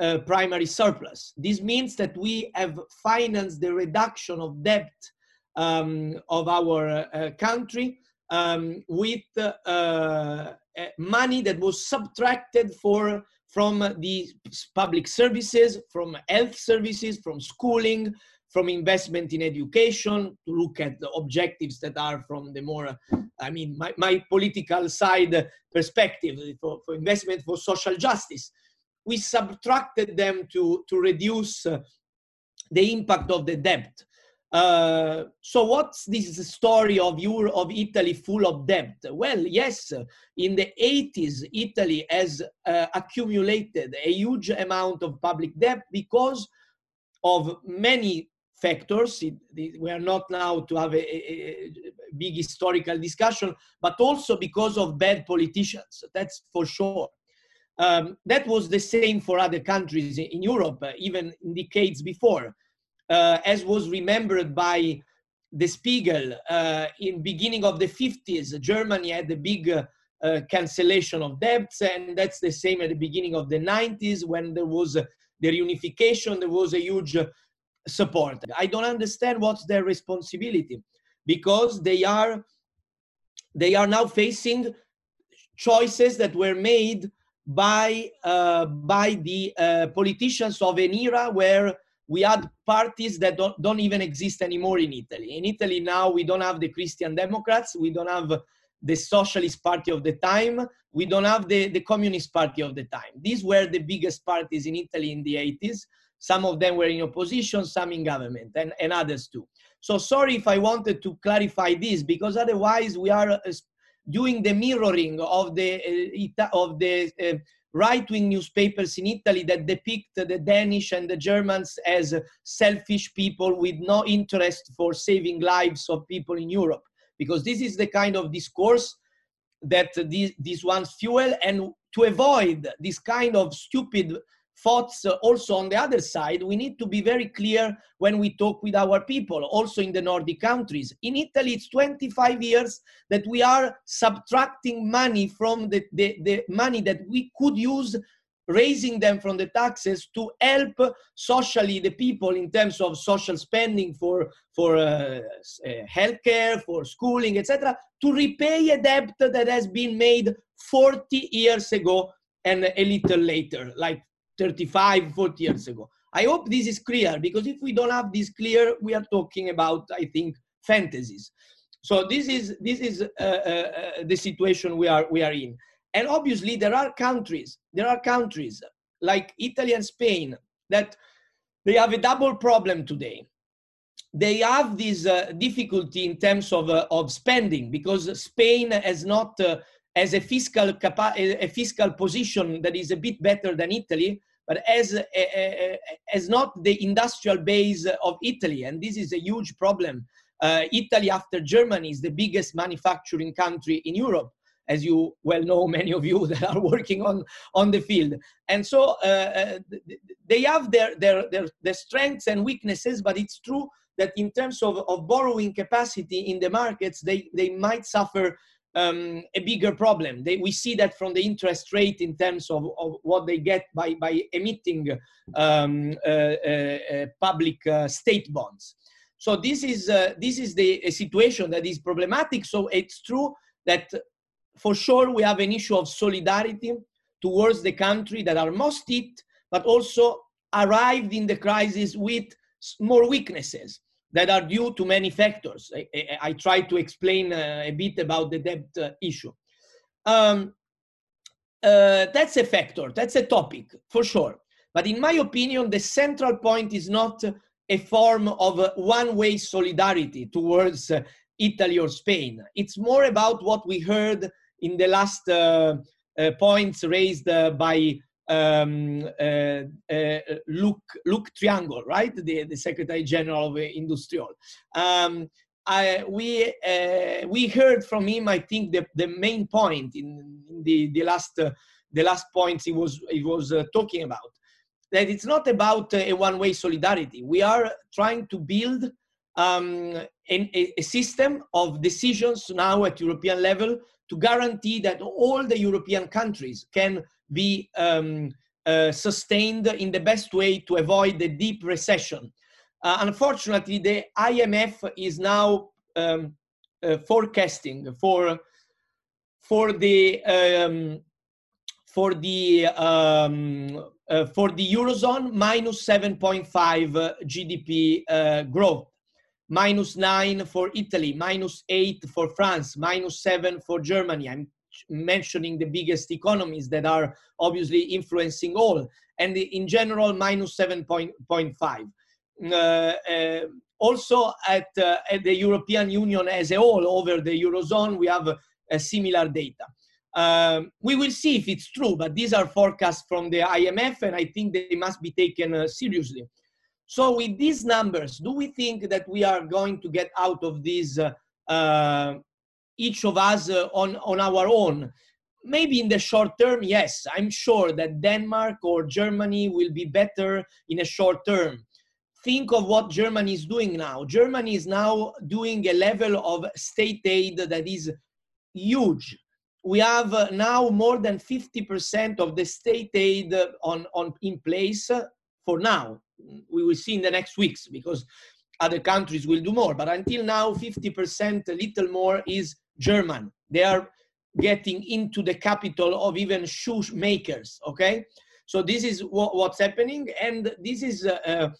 uh, primary surplus. This means that we have financed the reduction of debt um, of our uh, country um, with uh, uh, money that was subtracted for from the public services, from health services, from schooling, from investment in education, to look at the objectives that are from the more, I mean, my, my political side perspective for, for, investment for social justice. We subtracted them to, to reduce the impact of the debt. Uh, so what's this story of Euro, of Italy full of debt? Well, yes, in the 80s, Italy has uh, accumulated a huge amount of public debt because of many factors. It, we are not now to have a, a, big historical discussion, but also because of bad politicians. That's for sure. Um, that was the same for other countries in Europe, uh, even in decades before as was remembered by the Spiegel uh, in beginning of the 50s, Germany had a big uh, uh, cancellation of debts, and that's the same at the beginning of the 90s when there was the reunification, there was a huge support. I don't understand what's their responsibility because they are they are now facing choices that were made by uh, by the uh, politicians of an era where we had parties that don't, don't even exist anymore in Italy. In Italy now, we don't have the Christian Democrats, we don't have the Socialist Party of the time, we don't have the, the Communist Party of the time. These were the biggest parties in Italy in the 80s. Some of them were in opposition, some in government, and, and others too. So sorry if I wanted to clarify this, because otherwise we are uh, doing the mirroring of the, uh, of the uh, right-wing newspapers in Italy that depict the Danish and the Germans as selfish people with no interest for saving lives of people in Europe. Because this is the kind of discourse that these, these ones fuel and to avoid this kind of stupid thoughts uh, also on the other side, we need to be very clear when we talk with our people, also in the Nordic countries. In Italy, it's 25 years that we are subtracting money from the, the, the money that we could use raising them from the taxes to help socially the people in terms of social spending for for uh, uh, healthcare for schooling etc to repay a debt that has been made 40 years ago and a little later like 35, 40 years ago. I hope this is clear because if we don't have this clear, we are talking about, I think, fantasies. So this is this is uh, uh, uh, the situation we are we are in, and obviously there are countries there are countries like Italy and Spain that they have a double problem today. They have this uh, difficulty in terms of uh, of spending because Spain has not uh, as a fiscal capa- a fiscal position that is a bit better than Italy, but as, as not the industrial base of Italy. And this is a huge problem Uh, Italy, after Germany, is the biggest manufacturing country in Europe as you well know, many of you that are working on, on the field. And so uh, uh they have their, their, their, their strengths and weaknesses, but it's true that in terms of, of borrowing capacity in the markets, they, they might suffer um, a bigger problem. They, we see that from the interest rate in terms of, of what they get by, by emitting um, uh, uh, uh, public uh, state bonds. So this is, uh, this is the situation that is problematic. So it's true that for sure we have an issue of solidarity towards the country that are most hit, but also arrived in the crisis with more weaknesses that are due to many factors. I, I, I try to explain uh, a bit about the debt uh, issue. Um, uh, that's a factor, that's a topic for sure. But in my opinion, the central point is not a form of one-way solidarity towards uh, Italy or Spain. It's more about what we heard in the last uh, uh, points raised by um, uh, uh, Luc, Triangle, right? The, the Secretary General of IndustriAll. Um, I, we, uh, we heard from him, I think, the, the main point in, in the, the, last, the last points he was, he was talking about. That it's not about a one-way solidarity. We are trying to build um, a, a system of decisions now at European level to guarantee that all the European countries can be um, uh, sustained in the best way to avoid the deep recession. Uh, unfortunately, the IMF is now um, uh, forecasting for for the um, for the um, uh, for the eurozone minus 7.5 GDP uh, growth minus nine for Italy, minus eight for France, minus seven for Germany. I'm mentioning the biggest economies that are obviously influencing all, and in general, minus 7.5. Uh, uh, also, at, uh, at, the European Union as a whole, over the Eurozone, we have similar data. Um, we will see if it's true, but these are forecasts from the IMF, and I think they must be taken uh, seriously. So with these numbers, do we think that we are going to get out of this, uh, uh, each of us uh, on, on our own? Maybe in the short term, yes. I'm sure that Denmark or Germany will be better in a short term. Think of what Germany is doing now. Germany is now doing a level of state aid that is huge. We have uh, now more than 50% of the state aid on, on, in place for now we will see in the next weeks because other countries will do more. But until now, 50%, a little more, is German. They are getting into the capital of even shoemakers, okay? So this is what, what's happening, and this is uh, uh,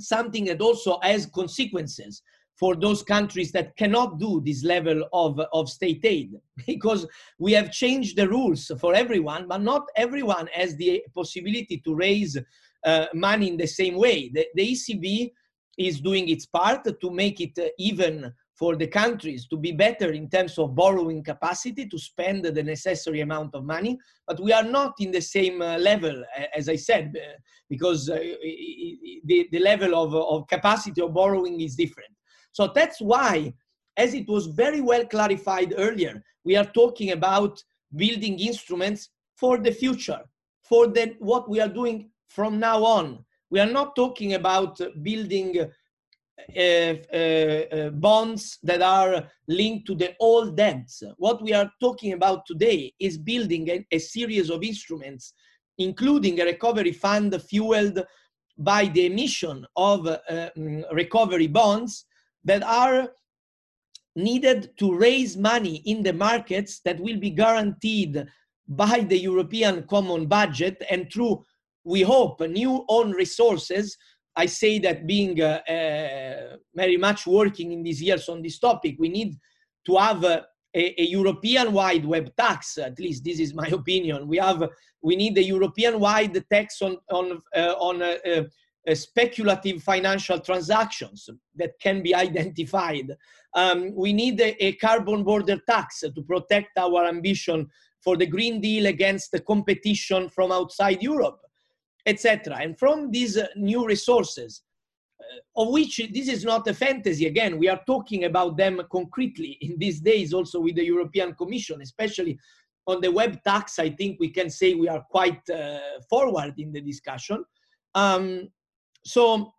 something that also has consequences for those countries that cannot do this level of, of state aid because we have changed the rules for everyone, but not everyone has the possibility to raise uh, money in the same way. The, the, ECB is doing its part to make it uh, even for the countries to be better in terms of borrowing capacity to spend the necessary amount of money but we are not in the same uh, level as i said uh, because uh, the, the level of, of capacity of borrowing is different so that's why as it was very well clarified earlier we are talking about building instruments for the future for the, what we are doing from now on. We are not talking about building bonds that are linked to the old debts. What we are talking about today is building a, a series of instruments, including a recovery fund fueled by the emission of uh, mm, recovery bonds that are needed to raise money in the markets that will be guaranteed by the European common budget and through we hope new own resources. I say that being uh, uh, very much working in these years on this topic, we need to have a, a European-wide web tax. At least this is my opinion. We have we need a European-wide tax on on uh, on uh, uh, speculative financial transactions that can be identified. Um, we need a, a, carbon border tax to protect our ambition for the Green Deal against the competition from outside Europe etc. And from these uh, new resources, of which this is not a fantasy. Again, we are talking about them concretely in these days, also with the European Commission, especially on the web tax. I think we can say we are quite uh, forward in the discussion. Um, so,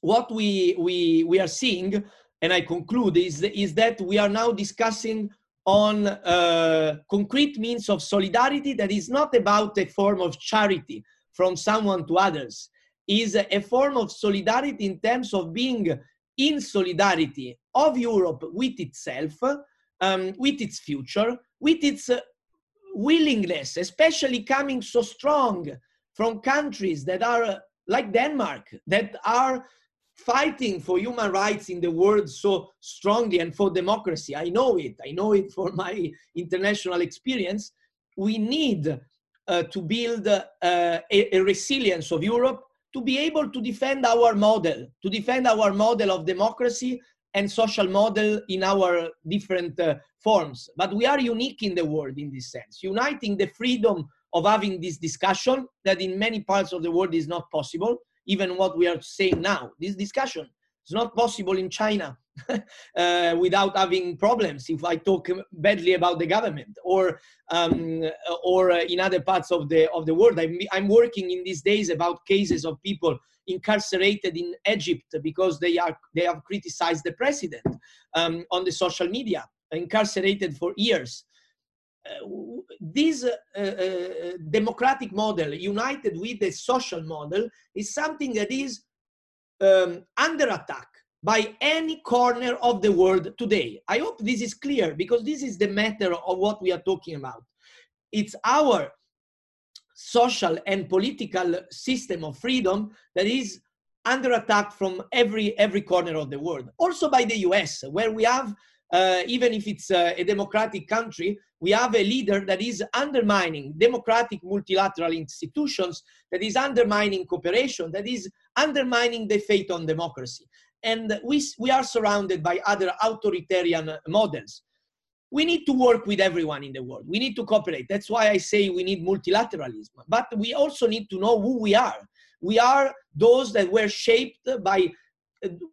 what we we we are seeing, and I conclude, is is that we are now discussing on uh, concrete means of solidarity that is not about a form of charity from someone to others is a form of solidarity in terms of being in solidarity of Europe with itself, um, with its future, with its uh, willingness, especially coming so strong from countries that are uh, like Denmark, that are fighting for human rights in the world so strongly and for democracy. I know it. I know it for my international experience. We need to build uh, a, a resilience of Europe to be able to defend our model, to defend our model of democracy and social model in our different uh, forms. But we are unique in the world in this sense, uniting the freedom of having this discussion that in many parts of the world is not possible, even what we are saying now. This discussion is not possible in China uh, without having problems if I talk badly about the government or um, or uh, in other parts of the of the world. I'm, I'm working in these days about cases of people incarcerated in Egypt because they are they have criticized the president um, on the social media, incarcerated for years. Uh, this uh, uh, democratic model united with the social model is something that is um, under attack by any corner of the world today. I hope this is clear because this is the matter of what we are talking about. It's our social and political system of freedom that is under attack from every every corner of the world also by the us where we have uh, even if it's uh, a democratic country we have a leader that is undermining democratic multilateral institutions that is undermining cooperation that is undermining the faith on democracy and we, we are surrounded by other authoritarian models. We need to work with everyone in the world. We need to cooperate. That's why I say we need multilateralism. But we also need to know who we are. We are those that were shaped by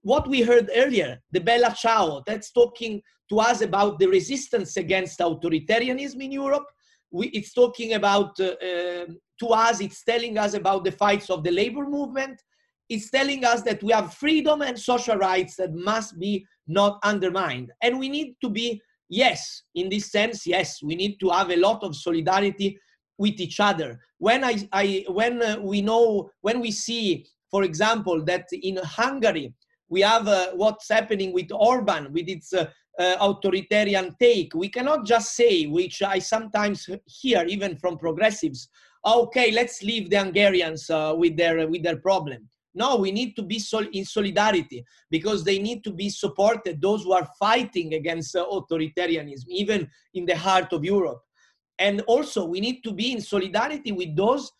what we heard earlier, the Bella Ciao, that's talking to us about the resistance against authoritarianism in Europe. We, it's talking about, uh, uh, to us, it's telling us about the fights of the labor movement is telling us that we have freedom and social rights that must be not undermined. And we need to be, yes, in this sense, yes, we need to have a lot of solidarity with each other. When I, I when uh, we know, when we see, for example, that in Hungary we have uh, what's happening with Orban, with its uh, uh authoritarian take, we cannot just say, which I sometimes hear even from progressives, okay, let's leave the Hungarians uh, with their with their problem no, we need to be sol- in solidarity because they need to be supported, those who are fighting against uh, authoritarianism, even in the heart of Europe. And also, we need to be in solidarity with those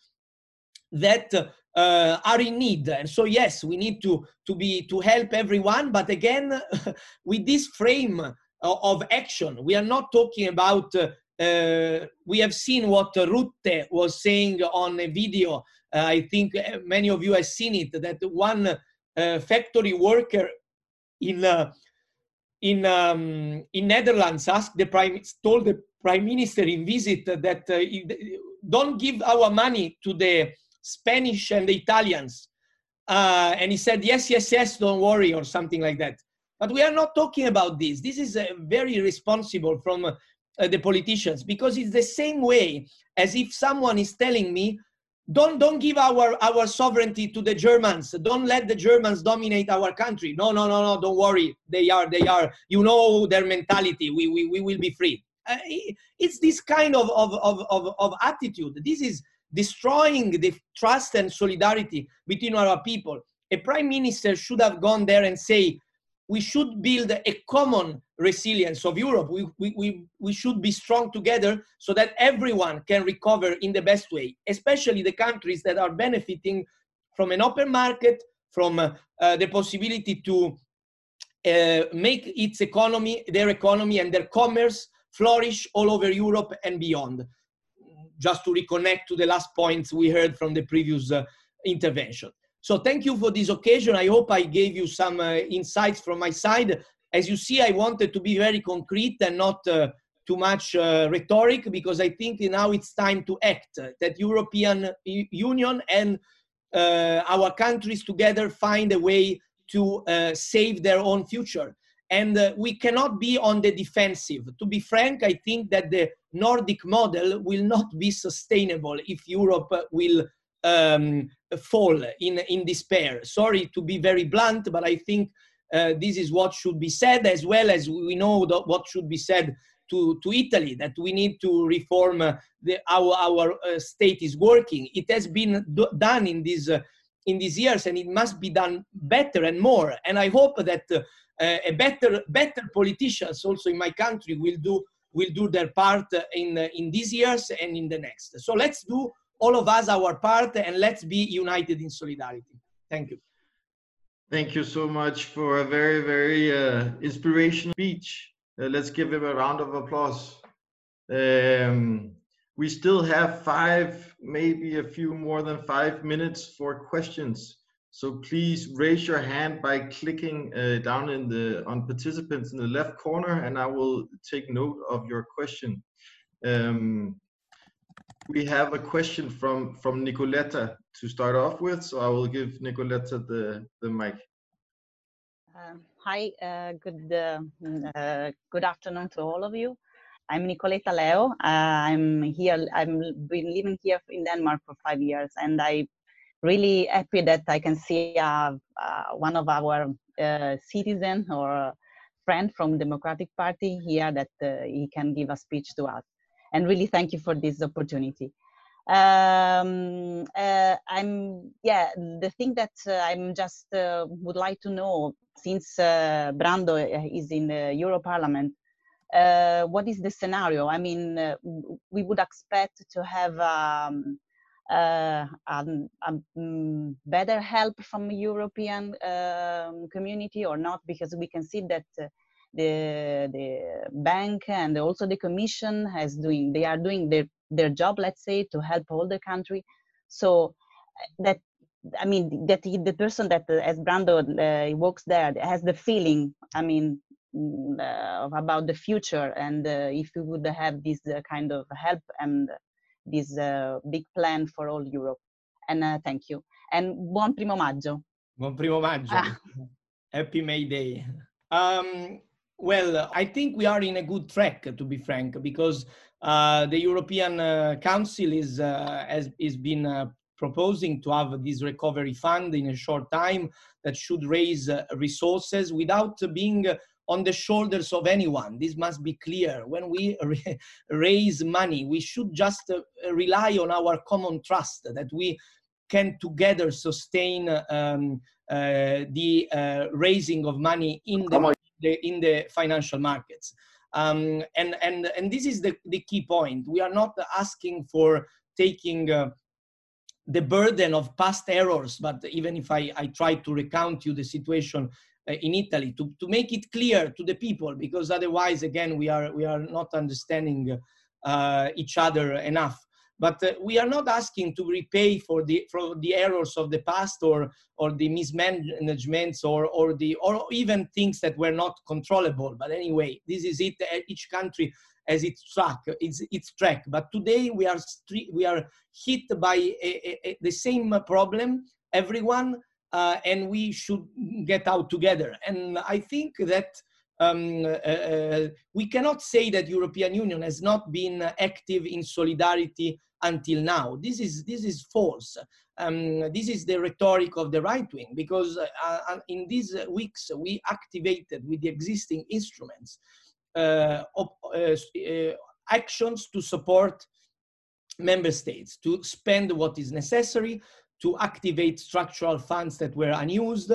that uh, are in need. And so, yes, we need to, to, be, to help everyone, but again, with this frame of action, we are not talking about uh, uh, we have seen what Rutte was saying on a video uh, I think uh, many of you have seen it, that one uh, factory worker in in um, in Netherlands asked the prime told the prime minister in visit that uh, don't give our money to the Spanish and the Italians, uh, and he said yes, yes, yes, don't worry or something like that. But we are not talking about this. This is uh, very responsible from the politicians because it's the same way as if someone is telling me don't don't give our our sovereignty to the germans. Don't let the germans dominate our country. No no no no don't worry. They are they are. You know their mentality. We we, we will be free. Uh, it's this kind of, of of, of of attitude. This is destroying the trust and solidarity between our people a prime minister should have gone there and say we should build a common resilience of Europe. We, we, we, we should be strong together so that everyone can recover in the best way, especially the countries that are benefiting from an open market, from uh, uh, the possibility to uh, make its economy, their economy and their commerce flourish all over Europe and beyond. Just to reconnect to the last points we heard from the previous uh, intervention. So thank you for this occasion. I hope I gave you some uh, insights from my side. As you see, I wanted to be very concrete and not uh, too much uh, rhetoric because I think now it's time to act. That European Union and uh, our countries together find a way to uh, save their own future. And uh, we cannot be on the defensive. To be frank, I think that the Nordic model will not be sustainable if Europe will um, fall in, in despair. Sorry to be very blunt, but I think uh, this is what should be said, as well as we know what should be said to, to Italy, that we need to reform uh, the, our, our uh, state is working. It has been do, done in these, uh, in these years, and it must be done better and more. And I hope that uh, a better, better politicians also in my country will do, will do their part in, in these years and in the next. So let's do all of us our part and let's be united in solidarity. Thank you. Thank you so much for a very, very uh, inspirational speech. Uh, let's give him a round of applause. Um, we still have five, maybe a few more than five minutes for questions. So please raise your hand by clicking uh, down in the on participants in the left corner, and I will take note of your question. Um, we have a question from from Nicoletta to start off with, so I will give Nicoletta the the mic. Uh, hi, uh, good uh, good afternoon to all of you. I'm Nicoletta Leo. Uh, I'm here. I'm been living here in Denmark for five years, and I really happy that I can see uh, uh, one of our citizen or friend from Democratic Party here that he can give a speech to us and really thank you for this opportunity. Um, uh, I'm yeah. The thing that uh, I'm just uh, would like to know since uh, Brando is in the Euro Parliament, uh, what is the scenario? I mean, uh, we would expect to have um, um, um, better help from European um, community or not, because we can see that the the bank and also the commission has doing they are doing their their job let's say to help all the country. So uh, that i mean that he, the person that uh, as brando uh, works there has the feeling i mean mm, uh, about the future and uh, if we would have this uh, kind of help and this big plan for all europe. And thank you. And buon primo maggio. Buon primo maggio. Ah. happy may day. Um, well, I think we are in a good track, to be frank, because uh, the European uh, Council is uh, has is been uh, proposing to have this recovery fund in a short time that should raise uh, resources without being on the shoulders of anyone. This must be clear. When we raise money, we should just uh, rely on our common trust that we can together sustain um, the raising of money in the the, in the financial markets. Um, and, and, and this is the, the key point. We are not asking for taking uh, the burden of past errors, but even if I, I try to recount you the situation uh, in Italy, to, to make it clear to the people, because otherwise, again, we are, we are not understanding uh, each other enough. But uh, we are not asking to repay for the for the errors of the past or or the mismanagements or or the or even things that were not controllable. But anyway, this is it. Each country has its track, its its track. But today we are we are hit by a, a, a, the same problem. Everyone. Uh, and we should get out together. And I think that um, uh, uh, we cannot say that European Union has not been active in solidarity until now. This is, this is false. Um, this is the rhetoric of the right wing because uh, uh, in these weeks we activated with the existing instruments uh, op, uh, actions to support member states to spend what is necessary to activate structural funds that were unused.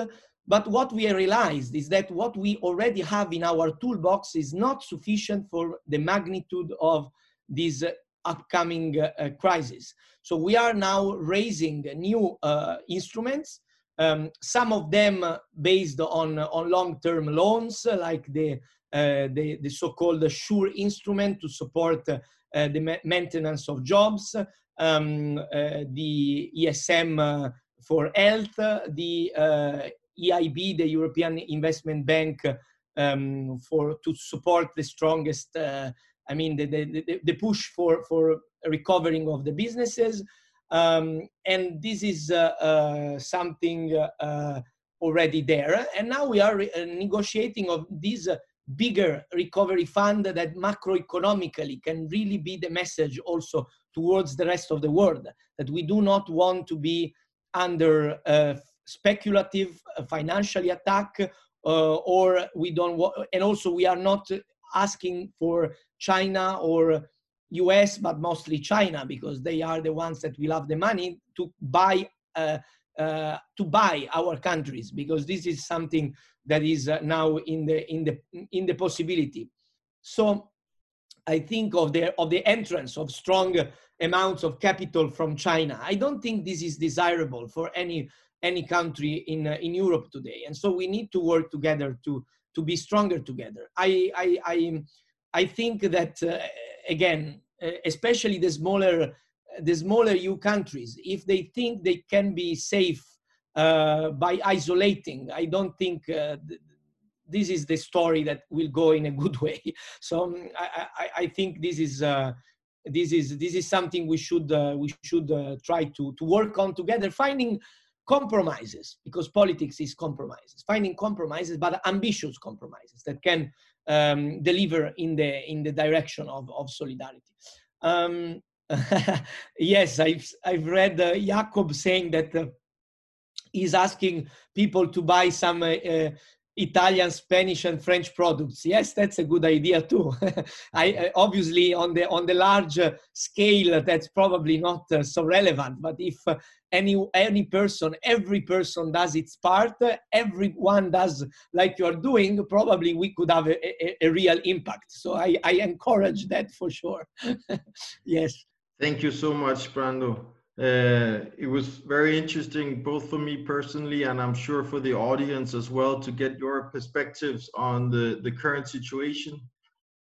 But what we realized is that what we already have in our toolbox is not sufficient for the magnitude of these upcoming uh, crisis. So we are now raising new uh, instruments, um, some of them based on, on long-term loans, like the, uh, the, the so-called SURE instrument to support uh, the ma maintenance of jobs, um, uh, the ESM uh, for health, the EIB, the European Investment Bank, um, for to support the strongest. I mean, the, the, the push for for recovering of the businesses, um, and this is something already there. And now we are negotiating of this bigger recovery fund that macroeconomically can really be the message also towards the rest of the world that we do not want to be under a speculative uh, financially attack uh, or we don't want and also we are not asking for china or us but mostly china because they are the ones that will have the money to buy uh, uh, to buy our countries because this is something that is uh, now in the in the in the possibility. So i think of the of the entrance of strong amounts of capital from china i don't think this is desirable for any any country in uh, in europe today. And so we need to work together to to be stronger together. I i i, I think that uh, again uh, especially the smaller the smaller EU countries, if they think they can be safe uh, by isolating, I don't think uh, th this is the story that will go in a good way. So um, I, I, I, think this is uh, this is this is something we should we should try to to work on together, finding compromises because politics is compromises, finding compromises, but ambitious compromises that can um, deliver in the in the direction of of solidarity. Um, yes, I've, I've read uh, Jacob saying that uh, he's asking people to buy some uh, uh, Italian, Spanish, and French products. Yes, that's a good idea too. I obviously on the on the large uh, scale, that's probably not uh, so relevant. But if uh, any any person, every person does its part, everyone does like you're doing, probably we could have a, a, a real impact. So I, I encourage that for sure. yes. Thank you so much, Brando. Uh, it was very interesting, both for me personally, and I'm sure for the audience as well, to get your perspectives on the, the current situation.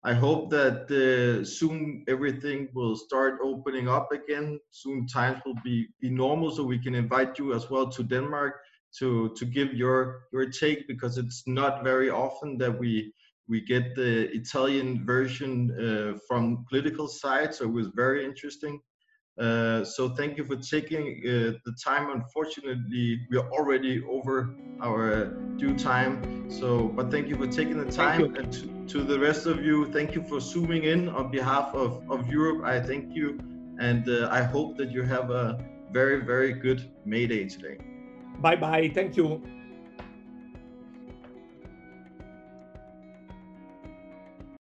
I hope that uh, soon everything will start opening up again. Soon times will be, be normal, so we can invite you as well to Denmark to, to give your, your take, because it's not very often that we we get the Italian version uh, from political side, so it was very interesting. Uh, so thank you for taking uh, the time. Unfortunately, we are already over our due time. So, but thank you for taking the time. And to, to, the rest of you, thank you for zooming in on behalf of, of Europe. I thank you. And uh, I hope that you have a very, very good May Day today. Bye bye. Thank you.